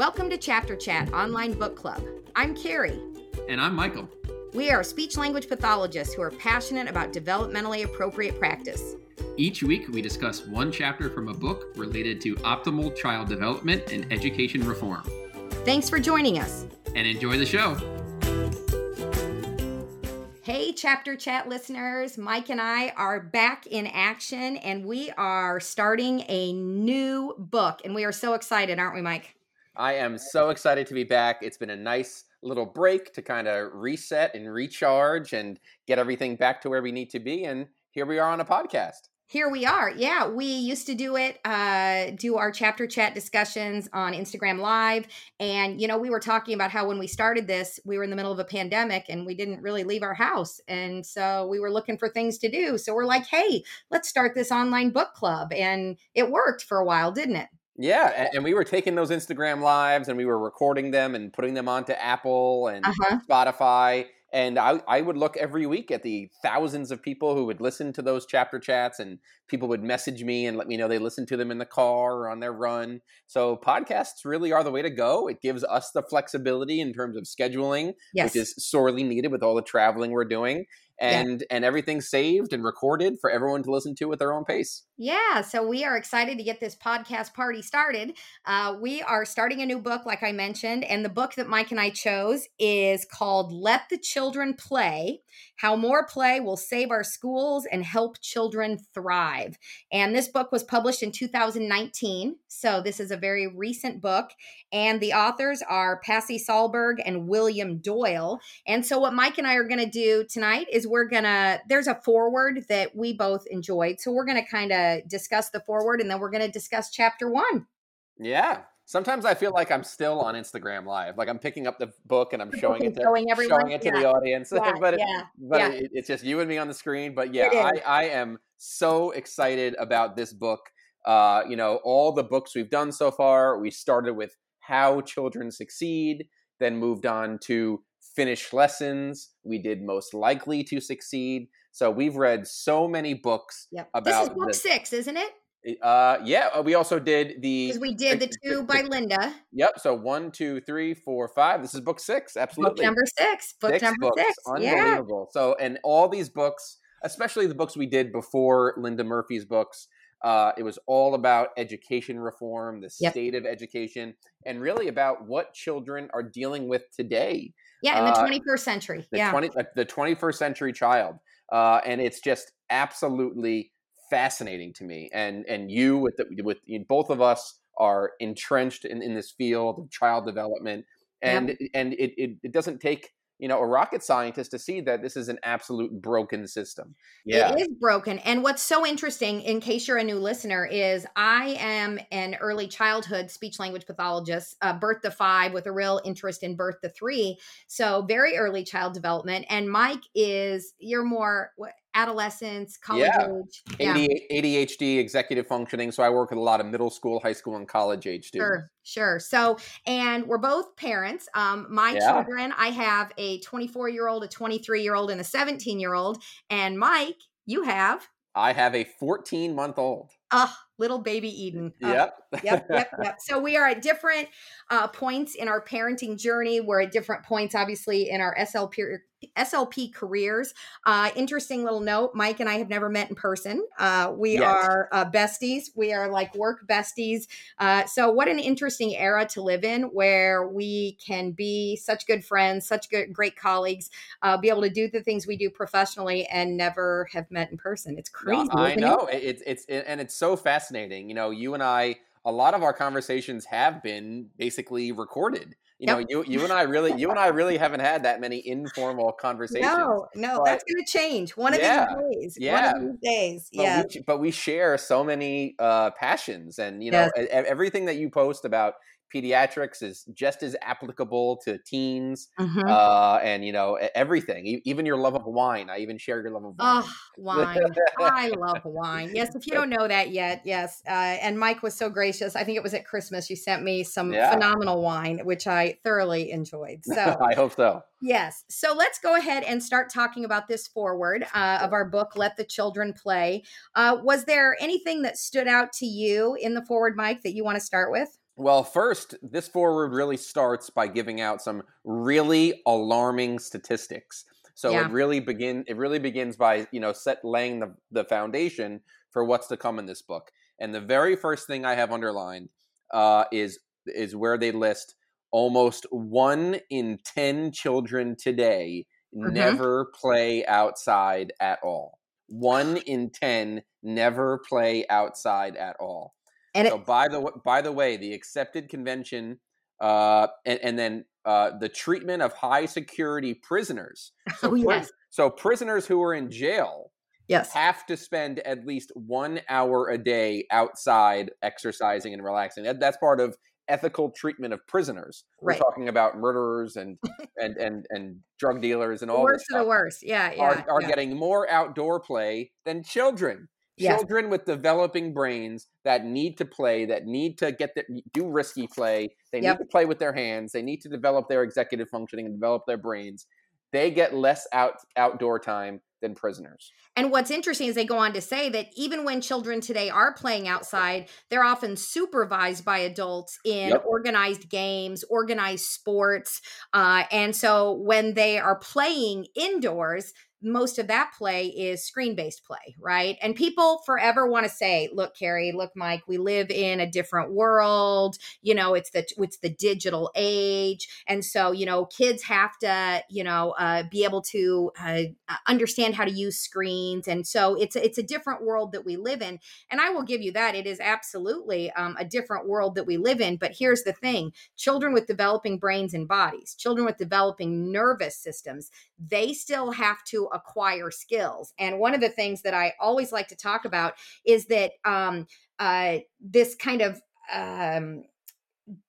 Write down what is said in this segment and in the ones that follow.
Welcome to Chapter Chat Online Book Club. I'm Carrie. And I'm Michael. We are speech language pathologists who are passionate about developmentally appropriate practice. Each week, we discuss one chapter from a book related to optimal child development and education reform. Thanks for joining us. And enjoy the show. Hey, Chapter Chat listeners. Mike and I are back in action and we are starting a new book. And we are so excited, aren't we, Mike? I am so excited to be back. It's been a nice little break to kind of reset and recharge and get everything back to where we need to be. And here we are on a podcast. Here we are. Yeah, we used to do it, uh, do our chapter chat discussions on Instagram Live. And, you know, we were talking about how when we started this, we were in the middle of a pandemic and we didn't really leave our house. And so we were looking for things to do. So we're like, hey, let's start this online book club. And it worked for a while, didn't it? Yeah, and we were taking those Instagram lives and we were recording them and putting them onto Apple and uh-huh. Spotify. And I, I would look every week at the thousands of people who would listen to those chapter chats, and people would message me and let me know they listened to them in the car or on their run. So podcasts really are the way to go. It gives us the flexibility in terms of scheduling, yes. which is sorely needed with all the traveling we're doing and yeah. and everything's saved and recorded for everyone to listen to at their own pace. Yeah, so we are excited to get this podcast party started. Uh, we are starting a new book, like I mentioned, and the book that Mike and I chose is called "Let the Children Play: How More Play Will Save Our Schools and Help Children Thrive." And this book was published in 2019, so this is a very recent book. And the authors are Pasi Sahlberg and William Doyle. And so, what Mike and I are going to do tonight is we're gonna there's a foreword that we both enjoyed so we're gonna kind of discuss the foreword and then we're gonna discuss chapter one yeah sometimes i feel like i'm still on instagram live like i'm picking up the book and i'm showing it to, showing, everyone. showing it to yeah. the audience yeah, but, it, yeah, but yeah. It, it's just you and me on the screen but yeah I, I am so excited about this book uh, you know all the books we've done so far we started with how children succeed then moved on to Finnish lessons. We did most likely to succeed. So we've read so many books yep. about. This is book six, isn't it? Uh, yeah. Uh, we also did the. We did the, the two the, by Linda. Yep. So one, two, three, four, five. This is book six. Absolutely. Book number six. Book six number books. six. Unbelievable. Yeah. So, and all these books, especially the books we did before Linda Murphy's books, uh, it was all about education reform, the yep. state of education, and really about what children are dealing with today. Yeah, in the uh, 21st century. The yeah. 20, uh, the 21st century child. Uh, and it's just absolutely fascinating to me. And and you with the, with you, both of us are entrenched in, in this field of child development. And yep. and it, it, it doesn't take you know a rocket scientist to see that this is an absolute broken system. Yeah. It is broken and what's so interesting in case you're a new listener is i am an early childhood speech language pathologist uh, birth to five with a real interest in birth to three so very early child development and mike is you're more what adolescence, college yeah. age. Yeah. ADHD, executive functioning. So I work with a lot of middle school, high school, and college age students. Sure, sure. So, and we're both parents. Um, my yeah. children, I have a 24 year old, a 23 year old, and a 17 year old. And Mike, you have? I have a 14 month old. Ah, little baby Eden. Uh, yep. yep. Yep. Yep. So we are at different uh, points in our parenting journey. We're at different points, obviously, in our SLP SLP careers. Uh, interesting little note Mike and I have never met in person. Uh, we yes. are uh, besties. We are like work besties. Uh, so, what an interesting era to live in where we can be such good friends, such good, great colleagues, uh, be able to do the things we do professionally and never have met in person. It's crazy. No, I know. It? It's, it's, it, and it's so fascinating. You know, you and I, a lot of our conversations have been basically recorded you yep. know you you and i really you and i really haven't had that many informal conversations no no but, that's going to change one of yeah, these days yeah one of these days but yeah we, but we share so many uh passions and you know yes. everything that you post about pediatrics is just as applicable to teens mm-hmm. uh, and you know everything even your love of wine i even share your love of wine oh wine i love wine yes if you don't know that yet yes uh, and mike was so gracious i think it was at christmas you sent me some yeah. phenomenal wine which i thoroughly enjoyed so i hope so Yes. So let's go ahead and start talking about this foreword uh, of our book, Let the Children Play. Uh, was there anything that stood out to you in the foreword, Mike, that you want to start with? Well, first, this foreword really starts by giving out some really alarming statistics. So yeah. it really begin it really begins by you know set laying the the foundation for what's to come in this book. And the very first thing I have underlined uh, is is where they list almost one in ten children today mm-hmm. never play outside at all. One in ten never play outside at all. And so it, by the by the way, the accepted convention, uh, and, and then uh, the treatment of high security prisoners. So, oh, yes. so prisoners who are in jail yes. have to spend at least one hour a day outside exercising and relaxing. That, that's part of ethical treatment of prisoners. Right. We're talking about murderers and and and and drug dealers and all. The worst of the worst, yeah, yeah. Are, are yeah. getting more outdoor play than children. Yes. Children with developing brains that need to play, that need to get the, do risky play. They yep. need to play with their hands. They need to develop their executive functioning and develop their brains. They get less out outdoor time than prisoners. And what's interesting is they go on to say that even when children today are playing outside, they're often supervised by adults in yep. organized games, organized sports. Uh, and so when they are playing indoors, most of that play is screen based play, right? And people forever want to say, "Look, Carrie, look, Mike, we live in a different world. You know, it's the it's the digital age, and so you know, kids have to you know uh, be able to uh, understand how to use screens, and so it's it's a different world that we live in. And I will give you that it is absolutely um, a different world that we live in. But here's the thing: children with developing brains and bodies, children with developing nervous systems, they still have to acquire skills. And one of the things that I always like to talk about is that um, uh, this kind of um,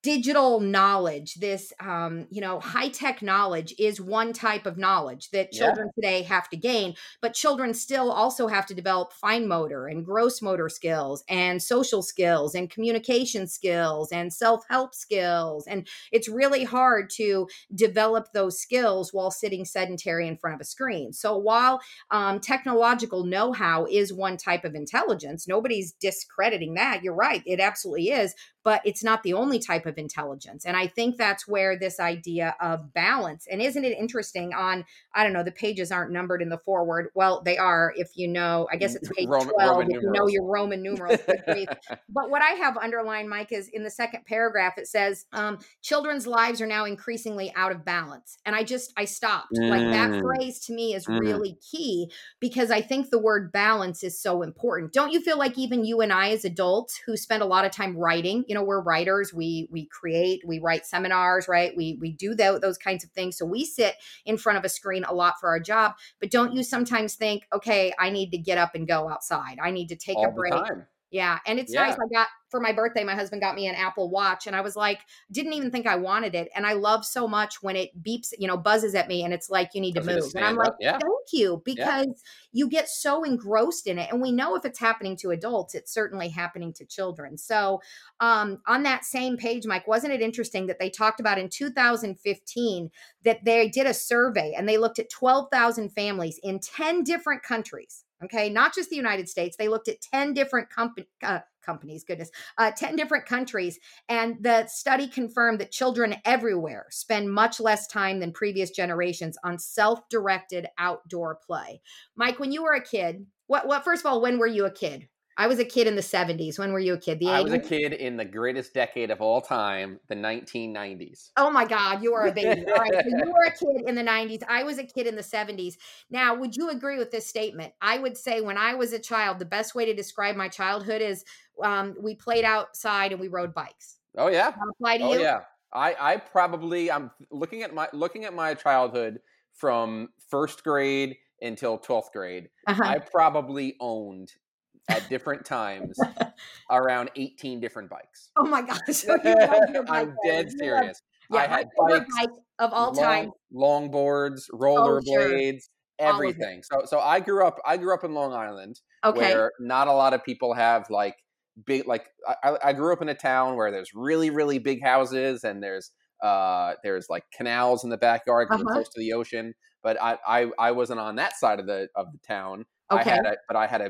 digital knowledge this um, you know high tech knowledge is one type of knowledge that children yeah. today have to gain but children still also have to develop fine motor and gross motor skills and social skills and communication skills and self-help skills and it's really hard to develop those skills while sitting sedentary in front of a screen so while um, technological know-how is one type of intelligence nobody's discrediting that you're right it absolutely is but it's not the only type of intelligence. And I think that's where this idea of balance, and isn't it interesting on, I don't know, the pages aren't numbered in the foreword. Well, they are if you know, I guess it's page Roman, 12 Roman if you know your Roman numerals. but what I have underlined, Mike, is in the second paragraph, it says, um, children's lives are now increasingly out of balance. And I just, I stopped. Mm. Like that mm. phrase to me is mm. really key because I think the word balance is so important. Don't you feel like even you and I as adults who spend a lot of time writing, you know we're writers we we create we write seminars right? We we do that, those kinds of things. So we sit in front of a screen a lot for our job but don't you sometimes think okay i need to get up and go outside. I need to take All a break yeah and it's yeah. nice i got for my birthday, my husband got me an Apple Watch, and I was like, didn't even think I wanted it. And I love so much when it beeps, you know, buzzes at me, and it's like you need to move. And I'm like, yeah. thank you, because yeah. you get so engrossed in it. And we know if it's happening to adults, it's certainly happening to children. So, um, on that same page, Mike, wasn't it interesting that they talked about in 2015 that they did a survey and they looked at 12,000 families in 10 different countries? Okay, not just the United States. They looked at 10 different companies. uh, companies, goodness, uh, 10 different countries. And the study confirmed that children everywhere spend much less time than previous generations on self directed outdoor play. Mike, when you were a kid, what, what, first of all, when were you a kid? I was a kid in the 70s. When were you a kid? The 80s? I was a kid in the greatest decade of all time, the 1990s. Oh my God, you are a baby. all right. So you were a kid in the 90s. I was a kid in the 70s. Now, would you agree with this statement? I would say when I was a child, the best way to describe my childhood is um, we played outside and we rode bikes. Oh yeah. Apply to oh, you? yeah. I, I probably I'm looking at my looking at my childhood from first grade until 12th grade. Uh-huh. I probably owned at different times around 18 different bikes. Oh my gosh. So I'm dead serious. Yeah, I had bikes bike of all long, time. Longboards, rollerblades, oh, sure. everything. So so I grew up I grew up in Long Island okay. where not a lot of people have like big like I, I grew up in a town where there's really really big houses and there's uh there's like canals in the backyard uh-huh. close to the ocean but I, I I wasn't on that side of the of the town. Okay. I had a, but I had a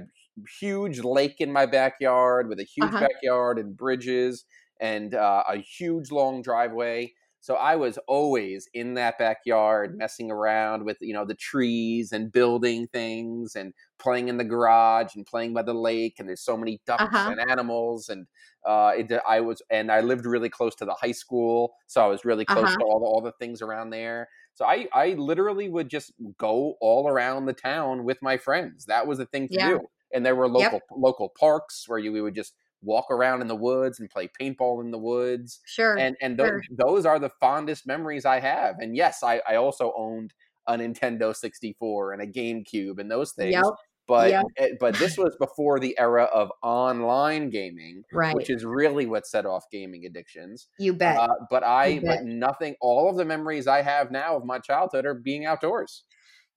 huge lake in my backyard with a huge uh-huh. backyard and bridges and uh, a huge long driveway. So I was always in that backyard messing around with, you know, the trees and building things and playing in the garage and playing by the lake. And there's so many ducks uh-huh. and animals. And uh, it, I was, and I lived really close to the high school. So I was really close uh-huh. to all the, all the things around there. So I, I literally would just go all around the town with my friends. That was the thing to yeah. do. And there were local yep. local parks where you we would just walk around in the woods and play paintball in the woods. Sure. And and those, sure. those are the fondest memories I have. And yes, I, I also owned a Nintendo 64 and a GameCube and those things. Yep. But yep. it, but this was before the era of online gaming, right. which is really what set off gaming addictions. You bet. Uh, but I bet. but nothing. All of the memories I have now of my childhood are being outdoors.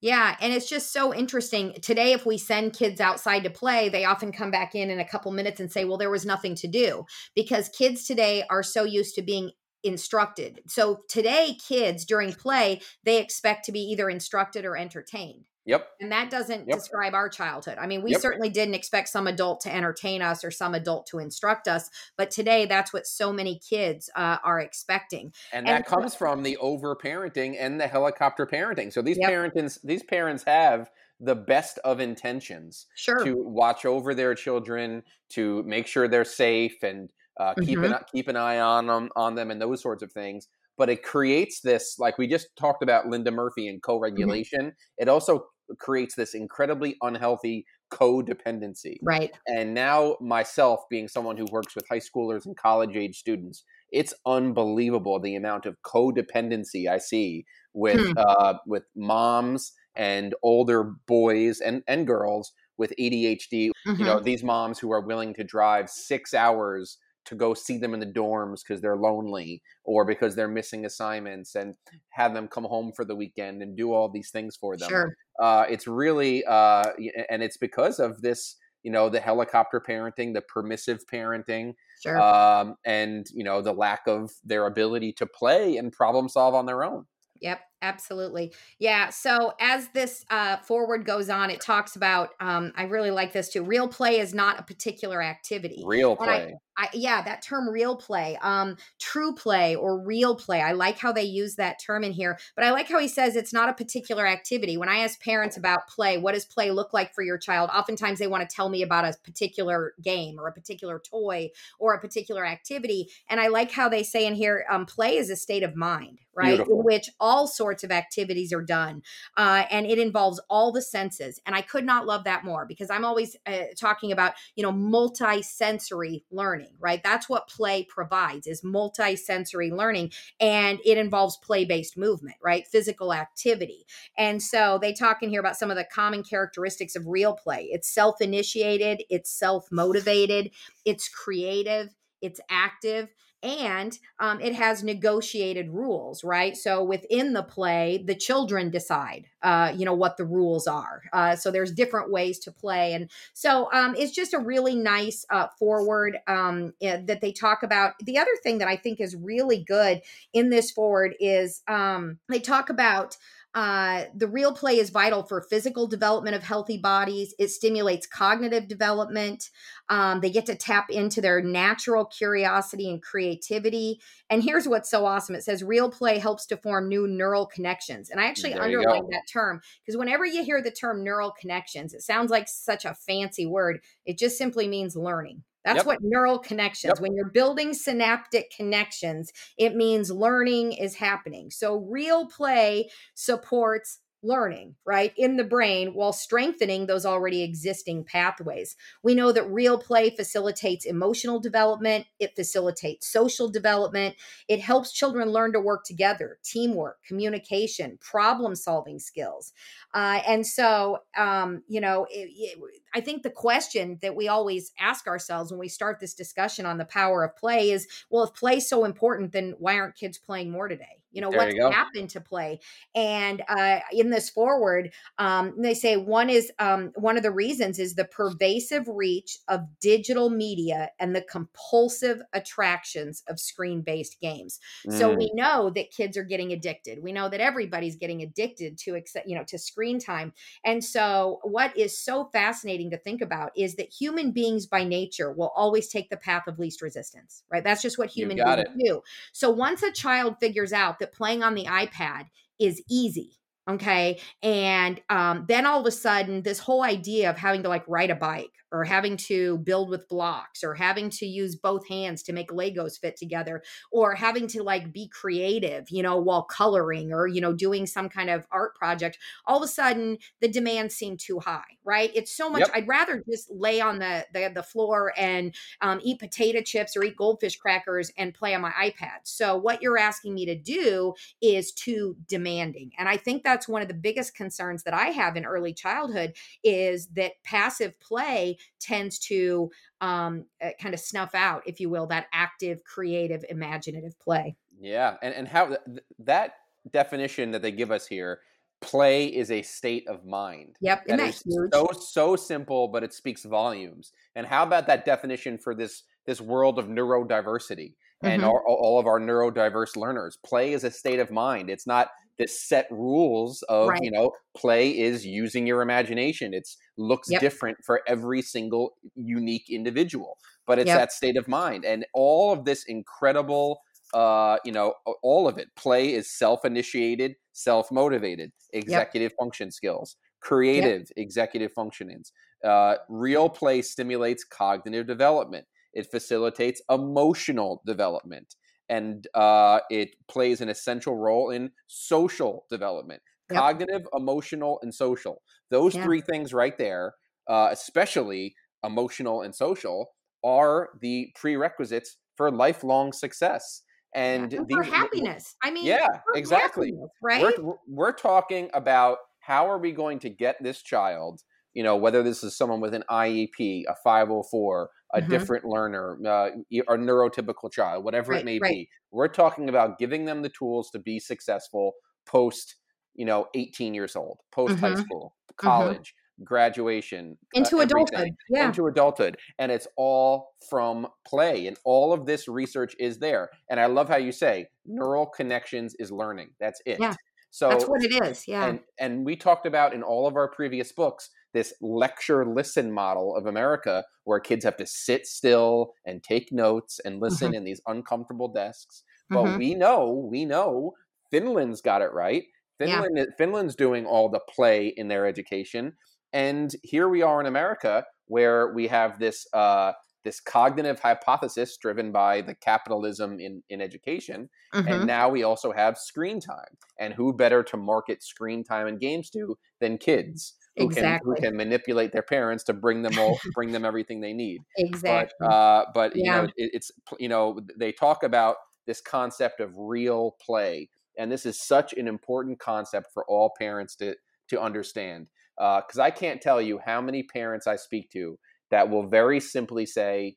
Yeah, and it's just so interesting. Today, if we send kids outside to play, they often come back in in a couple minutes and say, Well, there was nothing to do because kids today are so used to being instructed. So today, kids during play, they expect to be either instructed or entertained. Yep. And that doesn't yep. describe our childhood. I mean, we yep. certainly didn't expect some adult to entertain us or some adult to instruct us, but today that's what so many kids uh, are expecting. And, and that comes from the over parenting and the helicopter parenting. So these yep. parents these parents have the best of intentions sure. to watch over their children, to make sure they're safe and uh, keep mm-hmm. an keep an eye on them on them and those sorts of things but it creates this like we just talked about linda murphy and mm-hmm. co-regulation mm-hmm. it also creates this incredibly unhealthy codependency. Right. And now myself being someone who works with high schoolers and college age students, it's unbelievable the amount of codependency I see with hmm. uh, with moms and older boys and and girls with ADHD. Mm-hmm. You know, these moms who are willing to drive 6 hours to go see them in the dorms because they're lonely or because they're missing assignments and have them come home for the weekend and do all these things for them. Sure. Uh, it's really, uh, and it's because of this, you know, the helicopter parenting, the permissive parenting, sure. um, and, you know, the lack of their ability to play and problem solve on their own. Yep, absolutely. Yeah. So as this uh, foreword goes on, it talks about. Um, I really like this too. Real play is not a particular activity. Real play. I, yeah, that term real play, um, true play or real play. I like how they use that term in here, but I like how he says it's not a particular activity. When I ask parents about play, what does play look like for your child? Oftentimes they want to tell me about a particular game or a particular toy or a particular activity. And I like how they say in here, um, play is a state of mind, right? Beautiful. In which all sorts of activities are done. Uh, and it involves all the senses. And I could not love that more because I'm always uh, talking about, you know, multi sensory learning learning, right? That's what play provides is multi-sensory learning and it involves play-based movement, right? Physical activity. And so they talk in here about some of the common characteristics of real play. It's self-initiated, it's self-motivated, it's creative, it's active and um, it has negotiated rules right? So within the play the children decide uh, you know what the rules are. Uh, so there's different ways to play. And so um, it's just a really nice uh, foreword um, eh, that they talk about. The other thing that i think is really good in this foreword is um, they talk about uh, the real play is vital for physical development of healthy bodies. It stimulates cognitive development. Um, they get to tap into their natural curiosity and creativity. And here's what's so awesome it says real play helps to form new neural connections. And I actually there underlined that term because whenever you hear the term neural connections, it sounds like such a fancy word. It just simply means learning. That's yep. what neural connections. Yep. When you're building synaptic connections, it means learning is happening. So real play supports learning, right, in the brain while strengthening those already existing pathways. We know that real play facilitates emotional development, it facilitates social development, it helps children learn to work together, teamwork, communication, problem solving skills. Uh, and so, um, you know, it, it, I think the question that we always ask ourselves when we start this discussion on the power of play is well, if play is so important, then why aren't kids playing more today? You know, there what's you happened to play? And uh, in this foreword, um, they say one is um, one of the reasons is the pervasive reach of digital media and the compulsive attractions of screen based games. Mm. So we know that kids are getting addicted. We know that everybody's getting addicted to, you know, to screen time. And so what is so fascinating fascinating to think about is that human beings by nature will always take the path of least resistance, right? That's just what human beings it. do. So once a child figures out that playing on the iPad is easy, okay? And um, then all of a sudden this whole idea of having to like ride a bike or having to build with blocks or having to use both hands to make legos fit together or having to like be creative you know while coloring or you know doing some kind of art project all of a sudden the demands seem too high right it's so much yep. i'd rather just lay on the the, the floor and um, eat potato chips or eat goldfish crackers and play on my ipad so what you're asking me to do is too demanding and i think that's one of the biggest concerns that i have in early childhood is that passive play tends to um, uh, kind of snuff out, if you will, that active, creative, imaginative play. Yeah, and and how th- that definition that they give us here, play is a state of mind. Yep, that is so so simple, but it speaks volumes. And how about that definition for this this world of neurodiversity and mm-hmm. all, all of our neurodiverse learners? Play is a state of mind. It's not this set rules of right. you know play is using your imagination it's looks yep. different for every single unique individual but it's yep. that state of mind and all of this incredible uh you know all of it play is self-initiated self-motivated executive yep. function skills creative executive functionings uh, real play stimulates cognitive development it facilitates emotional development and uh, it plays an essential role in social development yep. cognitive emotional and social. Those yeah. three things right there uh, especially emotional and social are the prerequisites for lifelong success. And, yeah, for happiness. I mean yeah exactly. right? We're, we're talking about how are we going to get this child you know whether this is someone with an iep a 504 a mm-hmm. different learner, uh, a neurotypical child, whatever right, it may right. be. We're talking about giving them the tools to be successful post, you know, 18 years old, post high mm-hmm. school, mm-hmm. college, mm-hmm. graduation, uh, into uh, adulthood. Yeah. Into adulthood. And it's all from play. And all of this research is there. And I love how you say neural connections is learning. That's it. Yeah. So that's what it is. Yeah. And, and we talked about in all of our previous books this lecture listen model of America where kids have to sit still and take notes and listen mm-hmm. in these uncomfortable desks. But mm-hmm. we know, we know Finland's got it right. Finland yeah. Finland's doing all the play in their education. And here we are in America where we have this uh, this cognitive hypothesis driven by the capitalism in, in education. Mm-hmm. And now we also have screen time. And who better to market screen time and games to than kids? Who exactly. can, who can manipulate their parents to bring them all bring them everything they need exactly but, uh, but yeah. you know it, it's you know they talk about this concept of real play and this is such an important concept for all parents to to understand because uh, I can't tell you how many parents I speak to that will very simply say,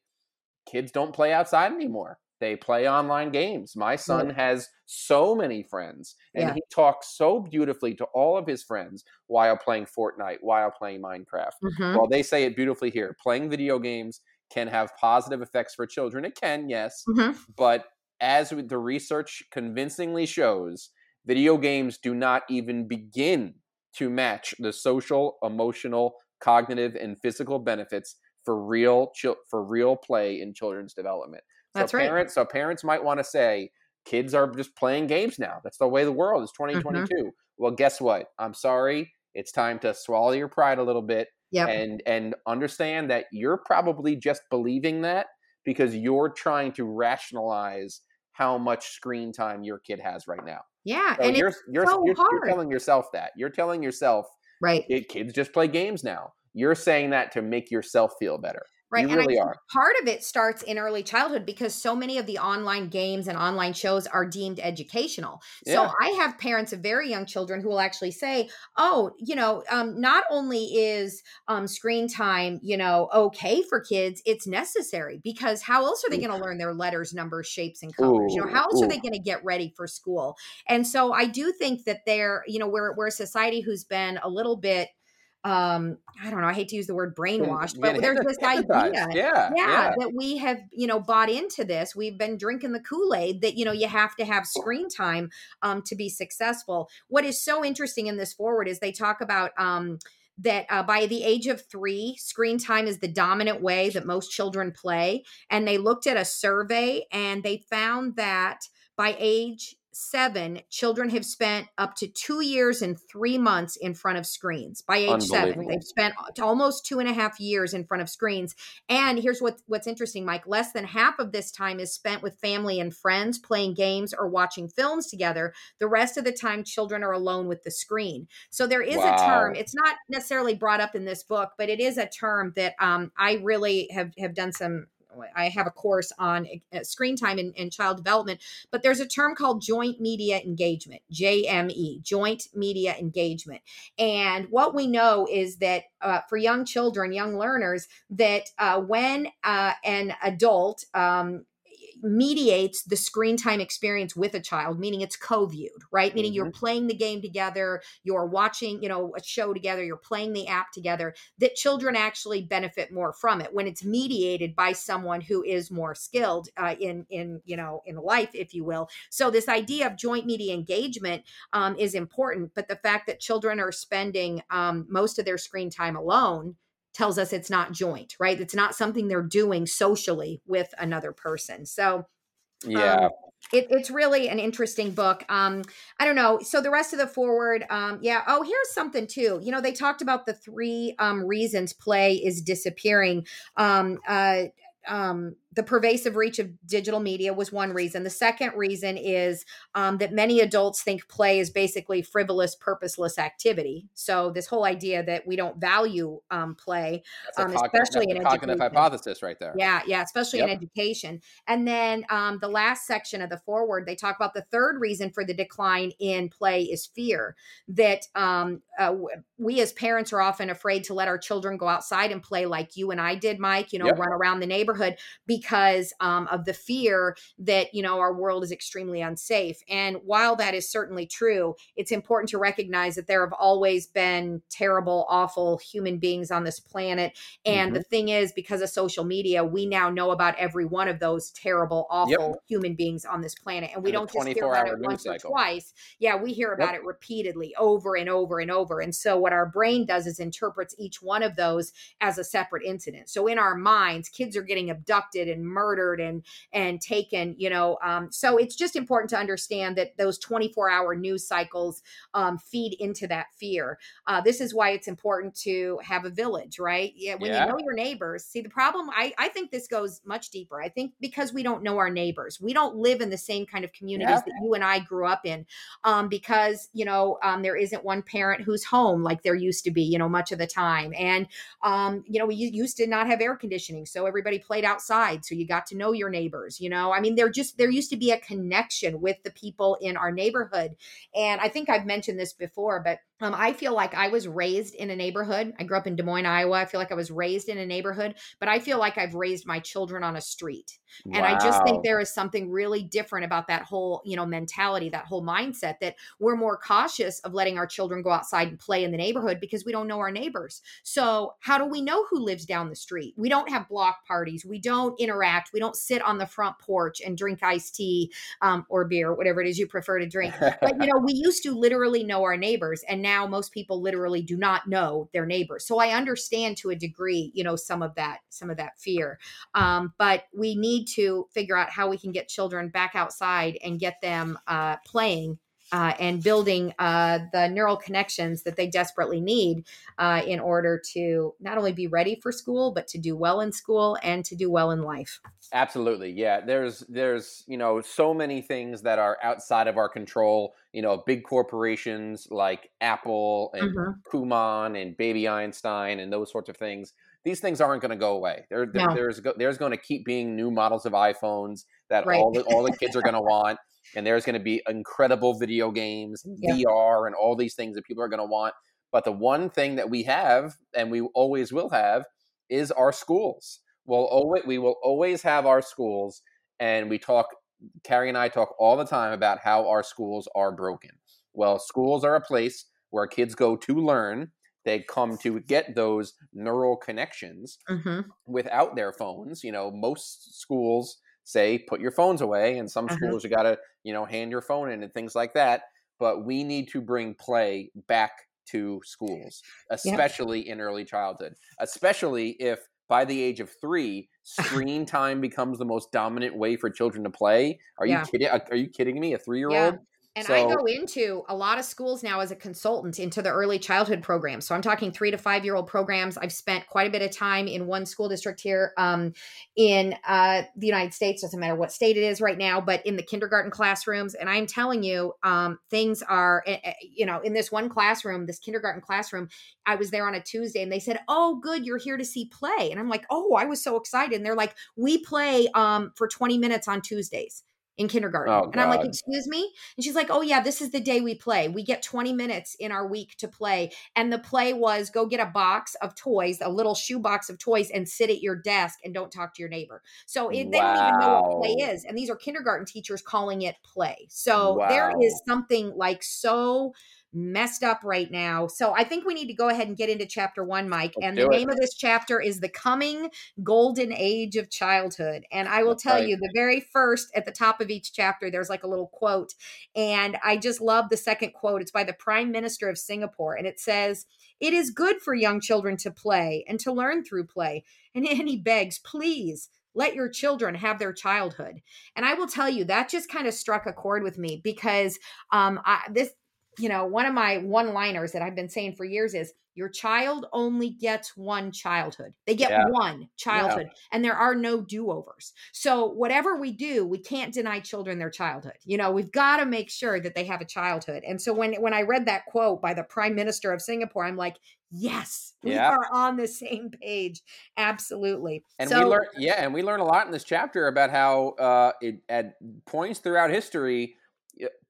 kids don't play outside anymore. They play online games. My son yeah. has so many friends, and yeah. he talks so beautifully to all of his friends while playing Fortnite, while playing Minecraft. Mm-hmm. Well, they say it beautifully here. Playing video games can have positive effects for children. It can, yes, mm-hmm. but as the research convincingly shows, video games do not even begin to match the social, emotional, cognitive, and physical benefits for real for real play in children's development. So That's parents, right. so parents might want to say kids are just playing games now. That's the way the world is 2022. Mm-hmm. Well, guess what? I'm sorry. It's time to swallow your pride a little bit yep. and and understand that you're probably just believing that because you're trying to rationalize how much screen time your kid has right now. Yeah, so and you're you're, so you're, you're, telling yourself that. You're telling yourself right. Kids just play games now. You're saying that to make yourself feel better. Right. You and really I are. part of it starts in early childhood because so many of the online games and online shows are deemed educational. Yeah. So I have parents of very young children who will actually say, oh, you know, um, not only is um, screen time, you know, okay for kids, it's necessary because how else are they going to learn their letters, numbers, shapes, and colors? Ooh, you know, how else ooh. are they going to get ready for school? And so I do think that they're, you know, we're, we're a society who's been a little bit um i don't know i hate to use the word brainwashed but there's this idea yeah, yeah, yeah. that we have you know bought into this. We've been drinking the kool-aid that you know you have to have screen time um to be successful. What is so interesting in this foreword is they talk about um that uh, by the age of three, screen time is the dominant way that most children play. And they looked at a survey and they found that by age seven, children have spent up to two years and three months in front of screens. By age seven, they've spent almost two and a half years in front of screens. And here's what, what's interesting, Mike less than half of this time is spent with family and friends playing games or watching films together. The rest of the time, children are alone with the screen. So there is wow. a term, it's not necessarily brought up in this book, but it is a term that um, I really have, have done some I have a course on uh, screen time and, and, child development, but there's a term called joint media engagement, JME, joint media engagement. And what we know is that uh, for young children, young learners, that uh, when uh, an adult um, mediates the screen time experience with a child meaning it's co-viewed right? Meaning mm-hmm. you're playing the game together you're watching you know a show together you're playing the app together that children actually benefit more from it. When it's mediated by someone who is more skilled uh, in in you know in life if you will. So this idea of joint media engagement um, is important but the fact that children are spending um, most of their screen time alone tells us it's not joint, right? It's not something they're doing socially with another person. So, yeah. Um, it, it's really an interesting book. Um, I don't know. So the rest of the foreword, um, yeah. Oh, here's something too. You know, they talked about the three um, reasons play is disappearing. Um, uh, um, the pervasive reach of digital media was one reason. The second reason is um, that many adults think play is basically frivolous, purposeless activity. So this whole idea that we don't value um, play, um, especially in cognitive education. hypothesis, right there. Yeah, yeah, especially yep. in education. And then um, the last section of the foreword, they talk about the third reason for the decline in play is fear. That um, uh, we as parents are often afraid to let our children go outside and play like you and I did, Mike. You know, yep. run around the neighborhood because um, of the fear that you know our world is extremely unsafe and while that is certainly true it's important to recognize that there have always been terrible awful human beings on this planet and mm-hmm. the thing is because of social media we now know about every one of those terrible awful yep. human beings on this planet and we and don't just hear about it once cycle. or twice yeah we hear about yep. it repeatedly over and over and over and so what our brain does is interprets each one of those as a separate incident so in our minds kids are getting abducted and murdered and and taken you know um, so it's just important to understand that those 24 hour news cycles um, feed into that fear. Uh, this is why it's important to have a village right? Yeah when yeah. you know your neighbors see the problem I, I think this goes much deeper. I think because we don't know our neighbors we don't live in the same kind of communities yeah. that you and i grew up in um, because you know um, there isn't one parent who's home like there used to be you know much of the time. And um, you know we used to not have air conditioning so everybody played outside so you got to know your neighbors you know? I mean there just there used to be a connection with the people in our neighborhood and i think i've mentioned this before but um, I feel like I was raised in a neighborhood. I grew up in Des Moines, Iowa. I feel like I was raised in a neighborhood, but I feel like I've raised my children on a street. And wow. I just think there is something really different about that whole, you know, mentality, that whole mindset that we're more cautious of letting our children go outside and play in the neighborhood because we don't know our neighbors. So, how do we know who lives down the street? We don't have block parties. We don't interact. We don't sit on the front porch and drink iced tea um, or beer, whatever it is you prefer to drink. but, you know, we used to literally know our neighbors. And now most people literally do not know their neighbors. So I understand to a degree, you know, some of that, some of that fear. Um, but we need to figure out how we can get children back outside and get them uh, playing uh, and building uh, the neural connections that they desperately need uh, in order to not only be ready for school but to do well in school and to do well in life absolutely yeah there's there's you know so many things that are outside of our control you know big corporations like apple and mm-hmm. kumon and baby einstein and those sorts of things these things aren't going to go away there, there no. there's there's going to keep being new models of iphones that right. all the all the kids are going to want and there's going to be incredible video games, yeah. VR, and all these things that people are going to want. But the one thing that we have, and we always will have, is our schools. We'll always, we will always have our schools, and we talk. Carrie and I talk all the time about how our schools are broken. Well, schools are a place where kids go to learn. They come to get those neural connections mm-hmm. without their phones. You know, most schools say put your phones away and some uh-huh. schools you got to you know hand your phone in and things like that but we need to bring play back to schools, especially yep. in early childhood, especially if by the age of three, screen time becomes the most dominant way for children to play. Are yeah. you kidding? Are you kidding me? A three year old? And so, I go into a lot of schools now as a consultant into the early childhood program. So I'm talking three to five year old programs. I've spent quite a bit of time in one school district here um, in uh, the United States, doesn't matter what state it is right now, but in the kindergarten classrooms. And I'm telling you, um, things are, eh, eh, you know, in this one classroom, this kindergarten classroom, I was there on a Tuesday and they said, Oh, good, you're here to see play. And I'm like, Oh, I was so excited. And they're like, We play um, for 20 minutes on Tuesdays in kindergarten. Oh, and I'm like, excuse me? And she's like, oh, yeah, this is the day we play. We get 20 minutes in our week to play. And the play was go get a box of toys, a little shoe box of toys, and sit at your desk and don't talk to your neighbor. So it, wow. they don't even know what play is. And these are kindergarten teachers calling it play. So wow. there is something like so messed up right now. So I think we need to go ahead and get into chapter one, Mike. Let's and the name of this chapter is The Coming Golden Age of Childhood. And I will That's tell right. you, the very first at the top of each chapter, there's like a little quote. And I just love the second quote. It's by the Prime Minister of Singapore. And it says, It is good for young children to play and to learn through play. And, and he begs, please let your children have their childhood and i will tell you that just kind of struck a chord with me because um I, this you know, one of my one liners that I've been saying for years is your child only gets one childhood. They get yeah. one childhood, yeah. and there are no do overs. So, whatever we do, we can't deny children their childhood. You know, we've got to make sure that they have a childhood. And so, when when I read that quote by the Prime Minister of Singapore, I'm like, yes, we yeah. are on the same page. Absolutely. And so, we learn, yeah, and we learn a lot in this chapter about how uh, it, at points throughout history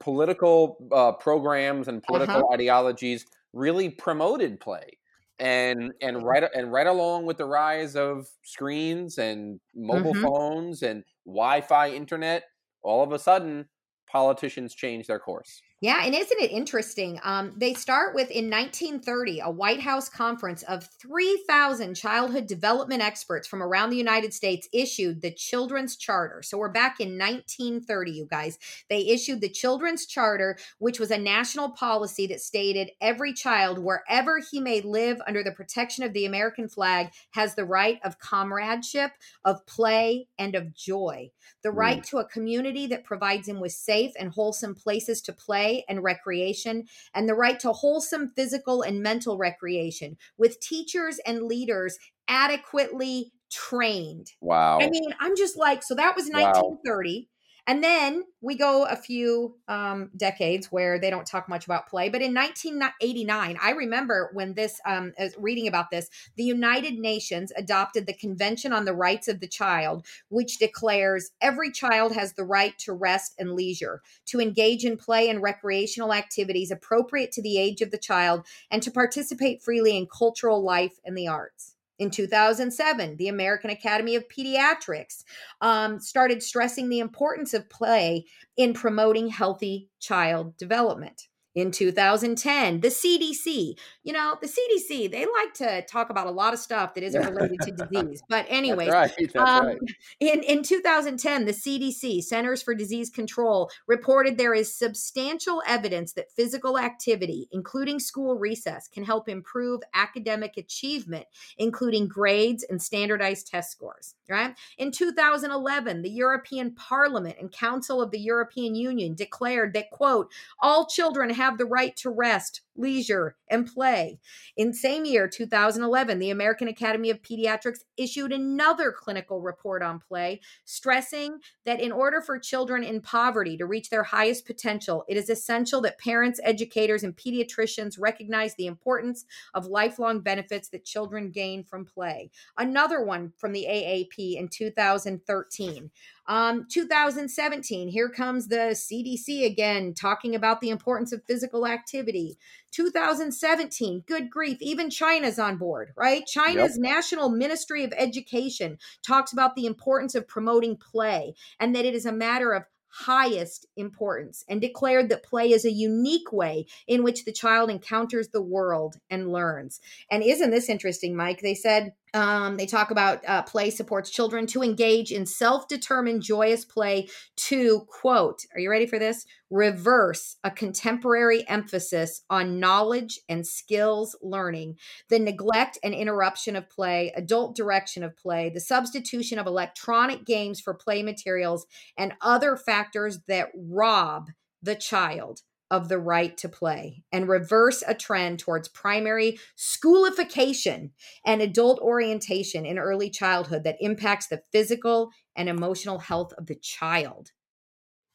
political uh, programs and political uh-huh. ideologies really promoted play and and right and right along with the rise of screens and mobile mm-hmm. phones and wi-fi internet all of a sudden politicians change their course yeah, and isn't it interesting? Um, they start with in 1930 a White House conference of 3,000 childhood development experts from around the United States issued the Children's Charter. So we're back in 1930, you guys. They issued the Children's Charter, which was a national policy that stated every child, wherever he may live under the protection of the American flag, has the right of comradeship, of play, and of joy. The right mm. to a community that provides him with safe and wholesome places to play play and recreation, and the right to wholesome physical and mental recreation with teachers and leaders adequately trained. Wow. I mean, I'm just like, so that was 1930. Wow. And then we go a few um, decades where they don't talk much about play. But in 1989, I remember when this, um, reading about this, the United Nations adopted the Convention on the Rights of the Child, which declares every child has the right to rest and leisure, to engage in play and recreational activities appropriate to the age of the child, and to participate freely in cultural life and the arts. In 2007, the American Academy of Pediatrics um, started stressing the importance of play in promoting healthy child development in 2010 the cdc you know the cdc they like to talk about a lot of stuff that isn't related to disease but anyway right. um, right. in, in 2010 the cdc centers for disease control reported there is substantial evidence that physical activity including school recess can help improve academic achievement including grades and standardized test scores right in 2011 the european parliament and council of the european union declared that quote all children have the right to rest, leisure, and play. In same year, 2011, the American Academy of Pediatrics issued another clinical report on play, stressing that in order for children in poverty to reach their highest potential, it is essential that parents, educators, and pediatricians recognize the importance of lifelong benefits that children gain from play. Another one from the AAP in 2013. Um, 2017, here comes the CDC again talking about the importance of physical activity. 2017, good grief, even China's on board, right? China's yep. National Ministry of Education talks about the importance of promoting play and that it is a matter of highest importance and declared that play is a unique way in which the child encounters the world and learns. And isn't this interesting, Mike? They said Um, they talk about uh, play supports children to engage in self determined, joyous play to, quote, are you ready for this? Reverse a contemporary emphasis on knowledge and skills learning, the neglect and interruption of play, adult direction of play, the substitution of electronic games for play materials, and other factors that rob the child of the right to play and reverse a trend towards primary schoolification and adult orientation in early childhood that impacts the physical and emotional health of the child.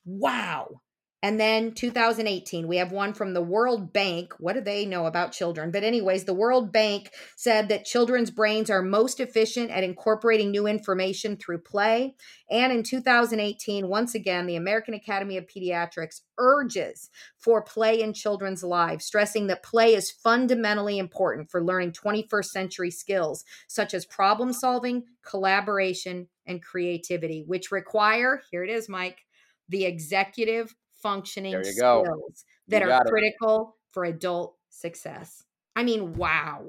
Wow. And then 2018, we have one from the World Bank. What do they know about children? But, anyways, the World Bank said that children's brains are most efficient at incorporating new information through play. And in 2018, once again, the American Academy of Pediatrics urges for play in children's lives, stressing that play is fundamentally important for learning 21st century skills such as problem solving, collaboration, and creativity, which require, here it is, Mike, the executive functioning skills that are critical for adult success. I mean, wow.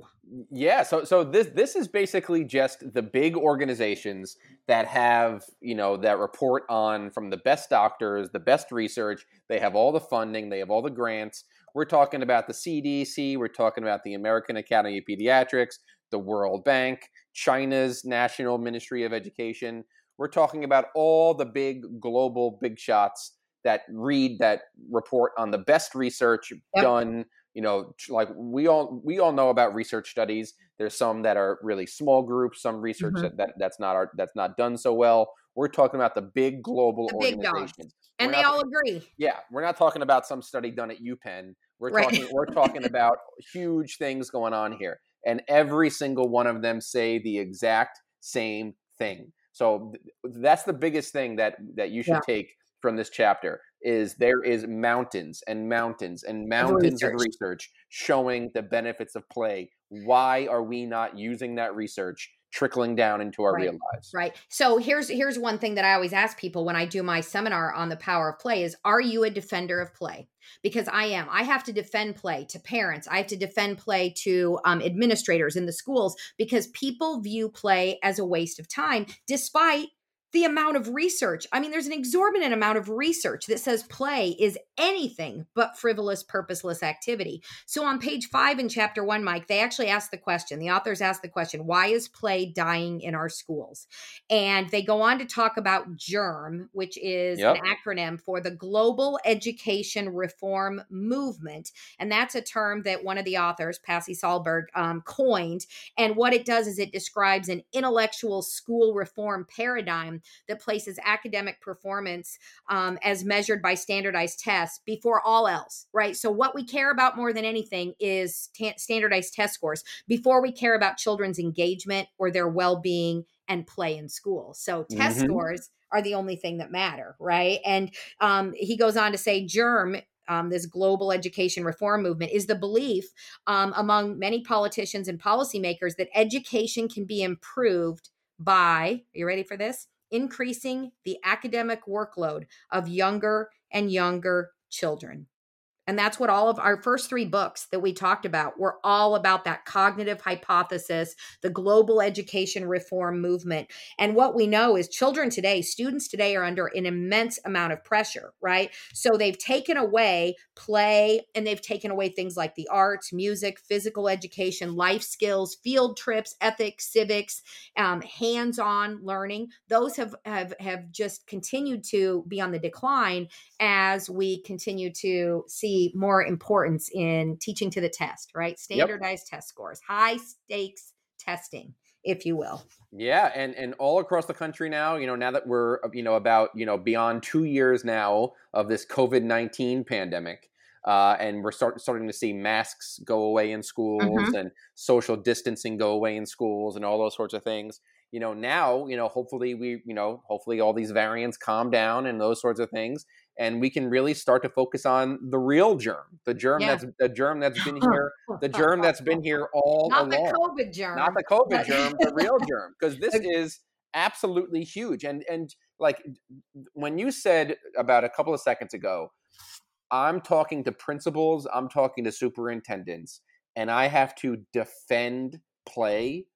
Yeah, so so this this is basically just the big organizations that have, you know, that report on from the best doctors, the best research, they have all the funding, they have all the grants. We're talking about the CDC, we're talking about the American Academy of Pediatrics, the World Bank, China's National Ministry of Education. We're talking about all the big global big shots that read that report on the best research yep. done you know like we all we all know about research studies there's some that are really small groups some research mm-hmm. that, that that's not our, that's not done so well we're talking about the big global the big organizations and we're they all agree yeah we're not talking about some study done at upenn we're right. talking we're talking about huge things going on here and every single one of them say the exact same thing so th- that's the biggest thing that that you should yeah. take from this chapter is there is mountains and mountains and mountains of research. of research showing the benefits of play. Why are we not using that research trickling down into our right. real lives? Right. So here's here's one thing that I always ask people when I do my seminar on the power of play is are you a defender of play? Because I am. I have to defend play to parents. I have to defend play to um, administrators in the schools because people view play as a waste of time, despite the amount of research. I mean, there's an exorbitant amount of research that says play is anything but frivolous, purposeless activity. So on page five in chapter one, Mike, they actually ask the question, the authors ask the question, why is play dying in our schools? And they go on to talk about GERM, which is yep. an acronym for the Global Education Reform Movement. And that's a term that one of the authors, Pasi Sahlberg, um, coined. And what it does is it describes an intellectual school reform paradigm that places academic performance um, as measured by standardized tests before all else, right? So, what we care about more than anything is t- standardized test scores before we care about children's engagement or their well being and play in school. So, test mm-hmm. scores are the only thing that matter, right? And um, he goes on to say, germ um, this global education reform movement is the belief um, among many politicians and policymakers that education can be improved by, are you ready for this? Increasing the academic workload of younger and younger children. And that's what all of our first three books that we talked about were all about that cognitive hypothesis, the global education reform movement. And what we know is children today, students today are under an immense amount of pressure, right? So they've taken away play and they've taken away things like the arts, music, physical education, life skills, field trips, ethics, civics, um, hands on learning. Those have, have, have just continued to be on the decline as we continue to see more importance in teaching to the test, right? Standardized yep. test scores, high stakes testing if you will. Yeah, and and all across the country now, you know, now that we're you know about you know beyond two years now of this COVID nineteen pandemic, uh, and we're start, starting to see masks go away in schools mm-hmm. and social distancing go away in schools and all those sorts of things. You know, now you know, hopefully we you know, hopefully all these variants calm down and those sorts of things, and we can really start to focus on the real germ, the germ yeah. that's the germ that's been here, the germ that's been here all not along. the COVID germ, not the COVID germ, the real germ, because this is absolutely huge. And and like when you said about a couple of seconds ago, I'm talking to principals, I'm talking to superintendents, and I have to defend play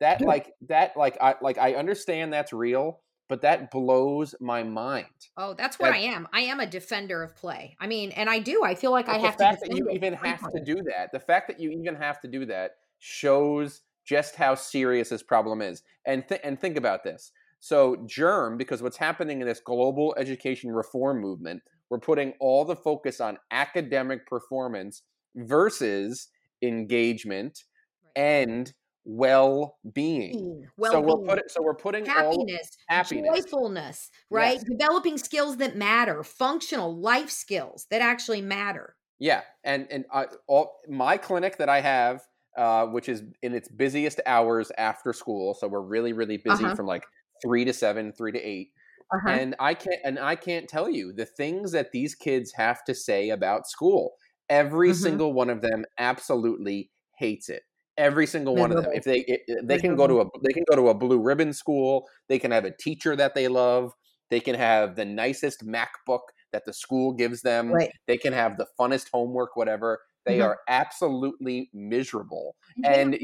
that like that like I like I understand that's real, but that blows my mind. Oh, that's what that, I am. I am a defender of play. I mean, and I do. I feel like I have to. The fact that you even have to do that, the fact that you even have to do that shows just how serious this problem is. And th- and think about this. So germ, because what's happening in this global education reform movement, we're putting all the focus on academic performance versus engagement right. and well-being. well-being. So we're putting so we're putting happiness, happiness, joyfulness, right? Yes. Developing skills that matter, functional life skills that actually matter. Yeah, and and uh, all my clinic that I have, uh, which is in its busiest hours after school, so we're really really busy uh-huh. from like three to seven, three to 8 uh-huh. and I can't and I can't tell you the things that these kids have to say about school. Every mm-hmm. single one of them absolutely hates it every single one of them. If they if they can go to a they can go to a blue ribbon school they can have a teacher that they love they can have the nicest macbook that the school gives them right. they can have the funnest homework whatever they mm-hmm. are absolutely miserable. And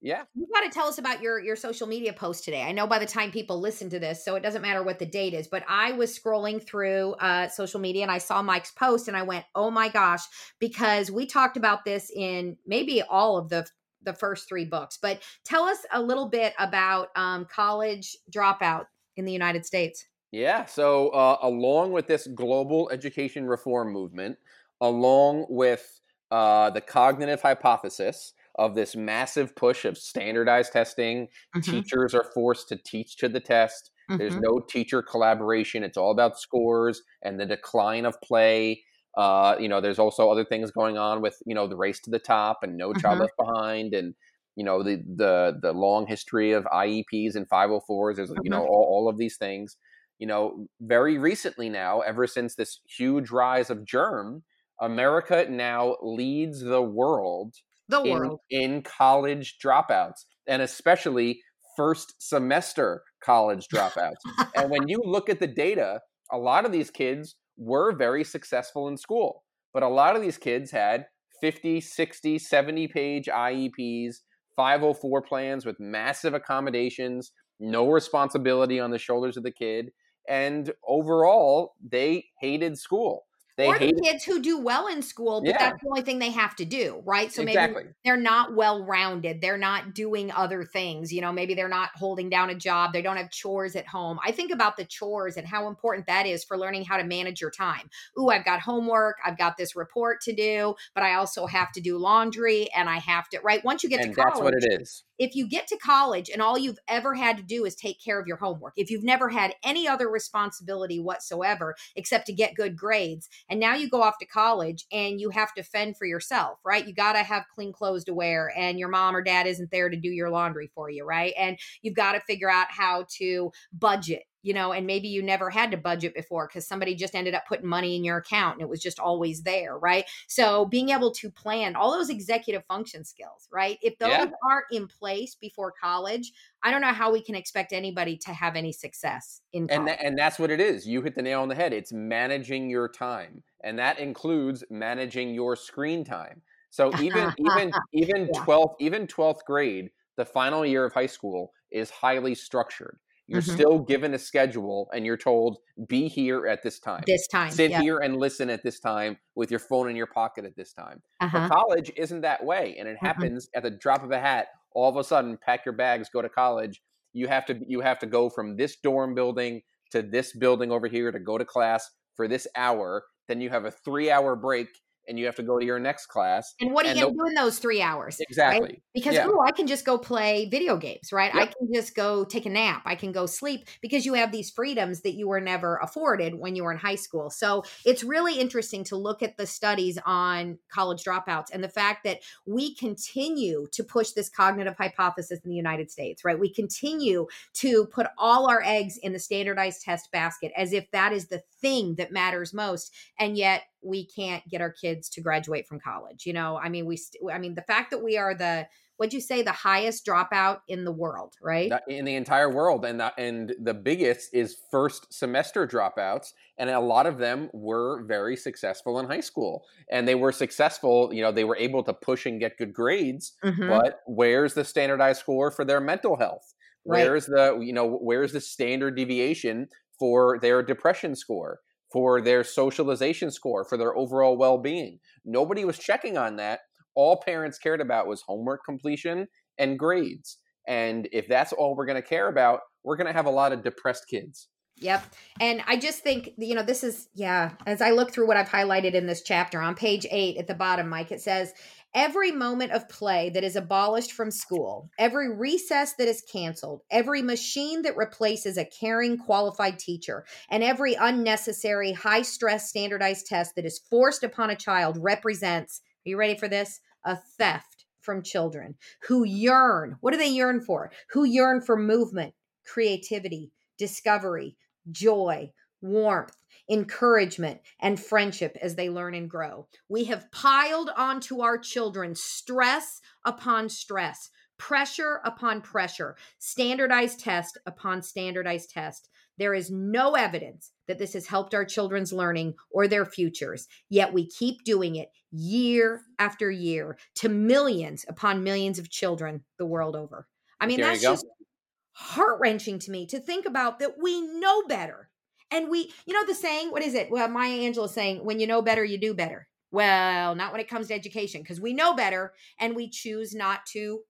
yeah. You got to tell us about your your social media post today. I know by the time people listen to this so it doesn't matter what the date is but i was scrolling through uh, social media and i saw mike's post and i went oh my gosh because we talked about this in maybe all of the the first three books. But tell us a little bit about um, college dropout in the United States. Yeah. So, uh, along with this global education reform movement, along with uh, the cognitive hypothesis of this massive push of standardized testing, mm-hmm. teachers are forced to teach to the test. Mm-hmm. There's no teacher collaboration. It's all about scores and the decline of play uh, you know, there's also other things going on with you know the race to the top and No Child mm-hmm. Left Behind, and you know the the the long history of IEPs and 504s. There's mm-hmm. you know all, all of these things. You know, very recently now, ever since this huge rise of germ, America now leads the world, the in, world. in college dropouts, and especially first semester college dropouts. and when you look at the data, a lot of these kids were very successful in school. But a lot of these kids had 50, 60, 70 page IEPs, 504 plans with massive accommodations, no responsibility on the shoulders of the kid. And overall, they hated school. They or the kids who do well in school, but yeah. that's the only thing they have to do, right? So exactly. maybe they're not well rounded. They're not doing other things. You know, maybe they're not holding down a job. They don't have chores at home. I think about the chores and how important that is for learning how to manage your time. Ooh, I've got homework. I've got this report to do, but I also have to do laundry and I have to, right? Once you get and to college, that's what it is if you get to college and all you've ever had to do is take care of your homework, if you've never had any other responsibility whatsoever except to get good grades, and now you go off to college and you have to fend for yourself, right? You got to have clean clothes to wear, and your mom or dad isn't there to do your laundry for you, right? And you've got to figure out how to budget you know, and maybe you never had to budget before because somebody just ended up putting money in your account and it was just always there, right? So being able to plan all those executive function skills, right? If those yeah. aren't in place before college, I don't know how we can expect anybody to have any success in college. And, th- and that's what it is. You hit the nail on the head. It's managing your time. And that includes managing your screen time. So even even even yeah. 12th even 12th grade, the final year of high school is highly structured you're mm-hmm. still given a schedule and you're told, be here at this time. This time. Sit here and listen at this time with your phone in your pocket at this time. Uh-huh. College isn't that way. And it mm-hmm. happens at the drop of a hat. All of a sudden, pack your bags, go to college. You have to you have to go from this dorm building to this building over here to go to class for this hour. Then you have a three hour break and you have to go to your next class. And what are you going to do in those three hours? Exactly. Right? Because, yeah. oh, I can just go play video games, right? Yep. I can just go take a nap. I can go sleep because you have these freedoms that you were never afforded when you were in high school. So it's really interesting to look at the studies on college dropouts and the fact that we continue to push this cognitive hypothesis in the United States, right? We continue to put all our eggs in the standardized test basket as if that is the thing that matters most. And yet, we can't get our kids to graduate from college. You know, I mean, we, st- I mean, the fact that we are the, what'd you say, the highest dropout in the world, right? In the entire world. And the, and the biggest is first semester dropouts. And a lot of them were very successful in high school. And they were successful, you know, they were able to push and get good grades. Mm-hmm. But where's the standardized score for their mental health? Where's right. the, you know, where's the standard deviation for their depression score? For their socialization score, for their overall well being. Nobody was checking on that. All parents cared about was homework completion and grades. And if that's all we're going to care about, we're going to have a lot of depressed kids. Yep. And I just think, you know, this is, yeah, as I look through what I've highlighted in this chapter on page eight at the bottom, Mike, it says, Every moment of play that is abolished from school, every recess that is canceled, every machine that replaces a caring, qualified teacher, and every unnecessary, high stress, standardized test that is forced upon a child represents, are you ready for this? A theft from children who yearn. What do they yearn for? Who yearn for movement, creativity, discovery, joy, warmth, encouragement, and friendship as they learn and grow. We have piled onto our children stress upon stress, pressure upon pressure, standardized test upon standardized test. There is no evidence that this has helped our children's learning or their futures, yet we keep doing it year after year to millions upon millions of children the world over. I mean, there that's just heart wrenching to me to think about that we know better and we, you know, the saying, what is it? Well, Maya Angelou is saying, when you know better, you do better. Well, not when it comes to education, because we know better and we choose not to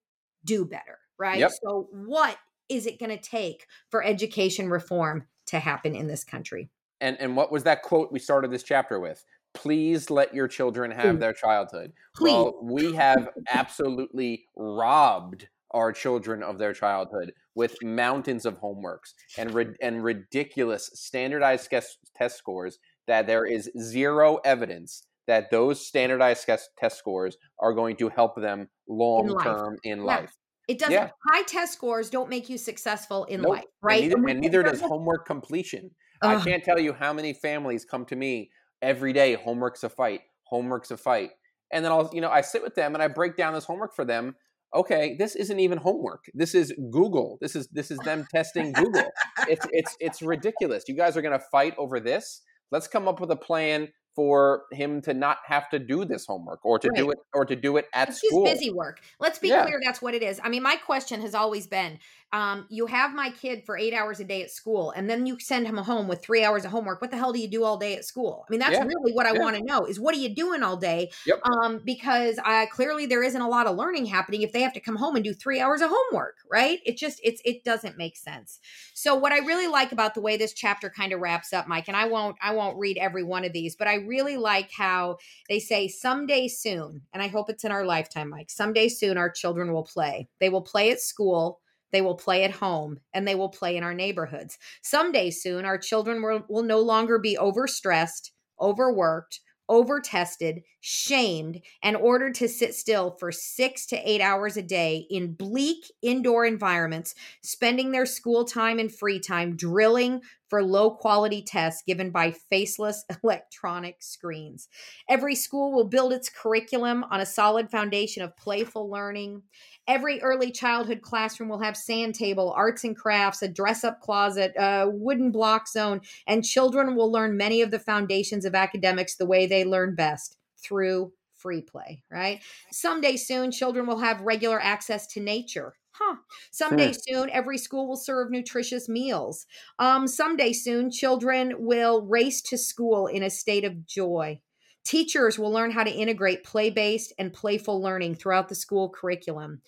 do better, right? Yep. So, what is it going to take for education reform to happen in this country? And and what was that quote we started this chapter with? Please let your children have their childhood. Please. Well, we have absolutely robbed our children of their childhood with mountains of homeworks and ri- and ridiculous standardized test scores that there is zero evidence that those standardized test scores are going to help them long term in, in life. It doesn't. Yeah. High test scores don't make you successful in nope. life, right? And neither, and neither does homework completion. Ugh. I can't tell you how many families come to me every day. Homework's a fight. Homework's a fight. And then I'll, you know, I sit with them and I break down this homework for them okay, this isn't even homework. This is Google. This is this is them testing Google. it's it's it's ridiculous. You guys are going to fight over this. Let's come up with a plan for him to not have to do this homework or to right. do it or to do it at it's school. busy work. Let's be yeah. clear that's what it is. I mean, my question has always been um, you have my kid for eight hours a day at school, and then you send him home with three hours of homework. What the hell do you do all day at school? I mean, that's yeah. really what I yeah. want to know is what are you doing all day? Yep. Um, because uh, clearly there isn't a lot of learning happening if they have to come home and do three hours of homework, right? It just it's it doesn't make sense. So what I really like about the way this chapter kind of wraps up, Mike, and I won't I won't read every one of these, but I really like how they say someday soon, and I hope it's in our lifetime, Mike. Someday soon, our children will play. They will play at school they will play at home and they will play in our neighborhoods. Someday soon, our children will, will no longer be overstressed, overworked, overtested, shamed, and ordered to sit still for six to eight hours a day in bleak indoor environments, spending their school time and free time drilling for low quality tests given by faceless electronic screens. Every school will build its curriculum on a solid foundation of playful learning. Every early childhood classroom will have sand table, arts and crafts, a dress up closet, a wooden block zone, and children will learn many of the foundations of academics the way they learn best through free play, right? Someday soon, children will have regular access to nature huh someday hmm. soon every school will serve nutritious meals um someday soon children will race to school in a state of joy Teachers will learn how to integrate play based and playful learning throughout the school curriculum.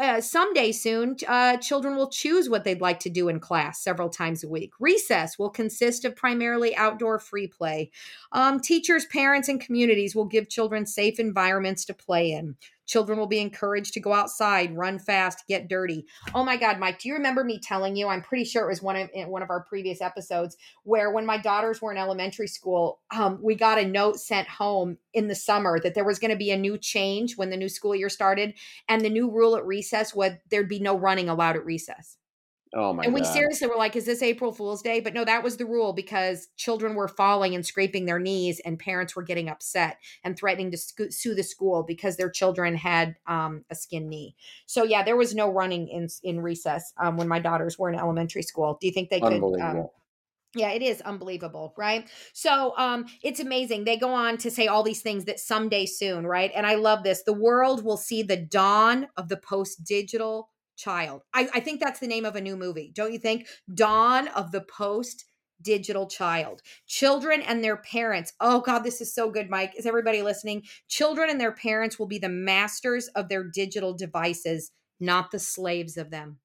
Uh, someday soon, uh, children will choose what they'd like to do in class several times a week. Recess will consist of primarily outdoor free play. Um, teachers, parents, and communities will give children safe environments to play in. Children will be encouraged to go outside, run fast, get dirty. Oh my God, Mike, do you remember me telling you? I'm pretty sure it was one of one of our previous episodes where when my daughters were in elementary school, um, we got a note sent home in the summer that there was going to be a new change when the new school year started, and the new rule at recess was there'd be no running allowed at recess. Oh my And we God. seriously were like, is this April Fool's Day? But no, that was the rule because children were falling and scraping their knees, and parents were getting upset and threatening to scu- sue the school because their children had um, a skin knee. So yeah, there was no running in in recess um, when my daughters were in elementary school. Do you think they could? Um, yeah, it is unbelievable, right? So um it's amazing. They go on to say all these things that someday soon, right? And I love this. The world will see the dawn of the post-digital child. I, I think that's the name of a new movie, don't you think? Dawn of the post digital child. Children and their parents. Oh God, this is so good, Mike. Is everybody listening? Children and their parents will be the masters of their digital devices, not the slaves of them.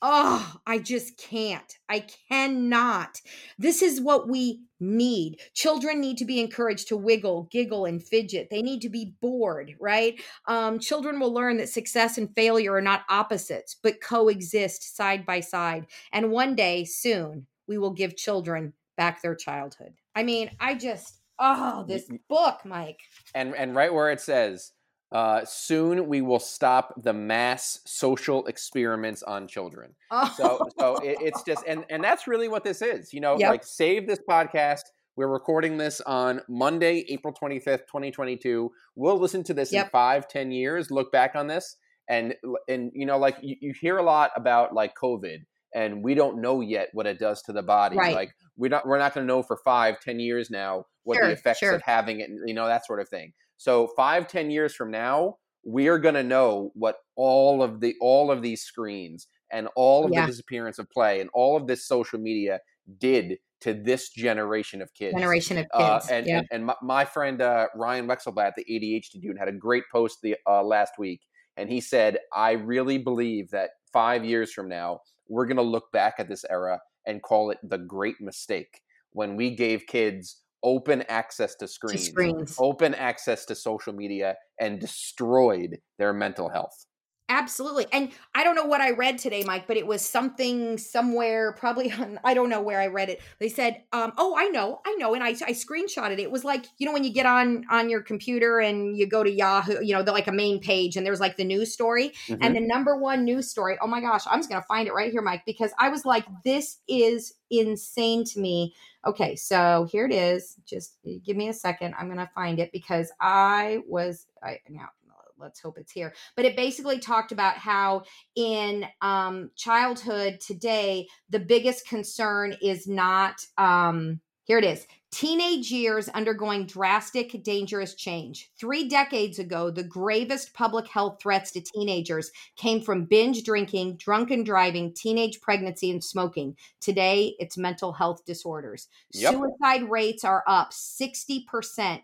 Oh, I just can't. I cannot. This is what we need. Children need to be encouraged to wiggle, giggle, and fidget. They need to be bored, right? Um, children will learn that success and failure are not opposites, but coexist side by side. And one day soon, we will give children back their childhood. I mean, I just, oh, this book, Mike. And and right where it says, uh, soon we will stop the mass social experiments on children. Oh. So so it, it's just and and that's really what this is. You know, Yep. like save this podcast. We're recording this on Monday, April 25th, 2022. We'll listen to this in Yep. five, ten years, look back on this. And and you know, like you, you hear a lot about like COVID and we don't know yet what it does to the body. Right. Like we're not we're not gonna know for five, ten years now what Sure, the effects sure. of having it, you know, that sort of thing. So five, ten years from now, we're gonna know what all of the all of these screens and all of Yeah. the disappearance of play and all of this social media did to this generation of kids. Generation of Uh, kids. and, yeah. and and my, my friend uh, Ryan Wexelblatt, the ADHD dude, had a great post the uh, last week, and he said, "I really believe that five years from now, we're going to look back at this era and call it the great mistake when we gave kids open access to to screens, screens. open access to social media, and destroyed their mental health." Absolutely. And I don't know what I read today, Mike, but it was something somewhere, probably on, I don't know where I read it. They said, um, oh, I know, I know. And I, I screenshotted it. It was like, you know, when you get on on your computer and you go to Yahoo, you know, the like a main page and there's like the news story. Mhm. And the number one news story, oh my gosh, I'm just gonna find it right here, Mike, because I was like, this is insane to me. Okay, so here it is. Just give me a second. I'm gonna find it because I was I now let's hope it's here. But it basically talked about how in um childhood today, the biggest concern is not um here it is. Teenage years undergoing drastic, dangerous change. Three decades ago, the gravest public health threats to teenagers came from binge drinking, drunken driving, teenage pregnancy, and smoking. Today, it's mental health disorders. Yep. Suicide rates are up 60%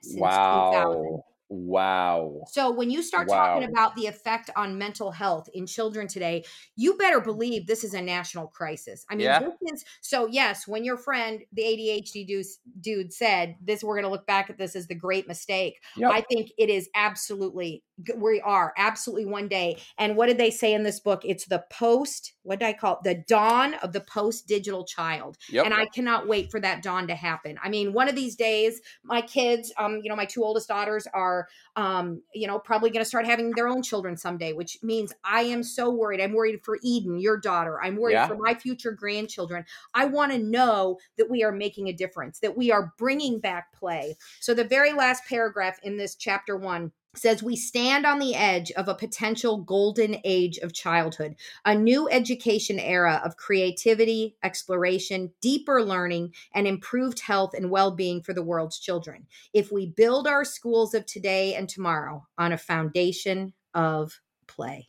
since 2000. Wow. Wow. So when you start talking about the effect on mental health in children today, you better believe this is a national crisis. I mean, Yeah. this is so yes, when your friend, the ADHD dude, dude said this, we're going to look back at this as the great mistake. Yep. I think it is absolutely we are absolutely one day. And what did they say in this book? It's the post, what did I call it? The dawn of the post digital child. Yep. And I cannot wait for that dawn to happen. I mean, one of these days, my kids, um, you know, my two oldest daughters are, um, you know, probably going to start having their own children someday, which means I am so worried. I'm worried for Eden, your daughter. I'm worried Yeah. for my future grandchildren. I want to know that we are making a difference, that we are bringing back play. So the very last paragraph in this chapter one says we stand on the edge of a potential golden age of childhood, a new education era of creativity, exploration, deeper learning, and improved health and well being for the world's children. If we build our schools of today and tomorrow on a foundation of play.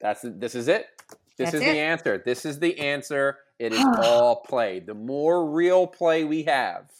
That's this is it. This That's is it. the answer. This is the answer. It is all play. The more real play we have,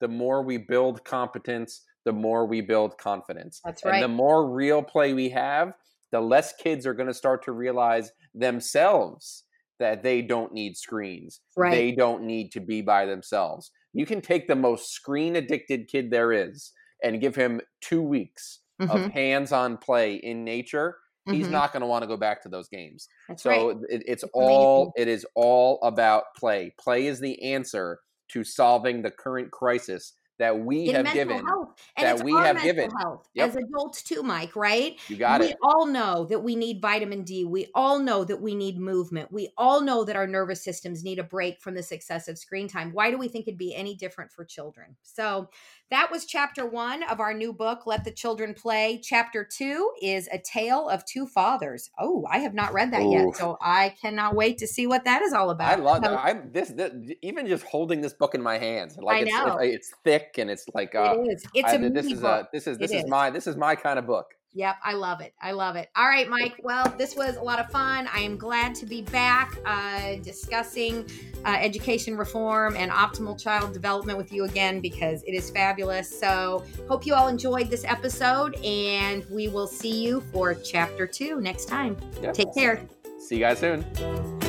the more we build competence, the more we build confidence. That's And right. the more real play we have, the less kids are going to start to realize themselves that they don't need screens. Right. They don't need to be by themselves. You can take the most screen addicted kid there is and give him 2 weeks Mhm, of hands-on play in nature. He's mhm. not going to want to go back to those games. That's So right. it, it's It's all it is all about play. Play is the answer to solving the current crisis that we have given health. and that we have given. health yep. as adults too mike right? You got we it. we all know that we need vitamin d. We all know that we need movement. We all know that our nervous systems need a break from this excessive screen time. Why do we think it'd be any different for children? So that was chapter one of our new book, Let the Children Play. Chapter two is A Tale of Two Fathers. Oh, I have not read that Ooh. yet, so I cannot wait to see what that is all about. I love so, that. I'm this, this, even just holding this book in my hands. Like I it's, know. It's, it's thick and it's like uh, it is. It's I, a this is book. a this is this is, is my this is my kind of book. Yep, I love it. I love it. All right, Mike. Well, this was a lot of fun. I am glad to be back uh, discussing uh, education reform and optimal child development with you again because it is fabulous. So, hope you all enjoyed this episode, and we will see you for chapter two next time. Yep. Take care. See you guys soon.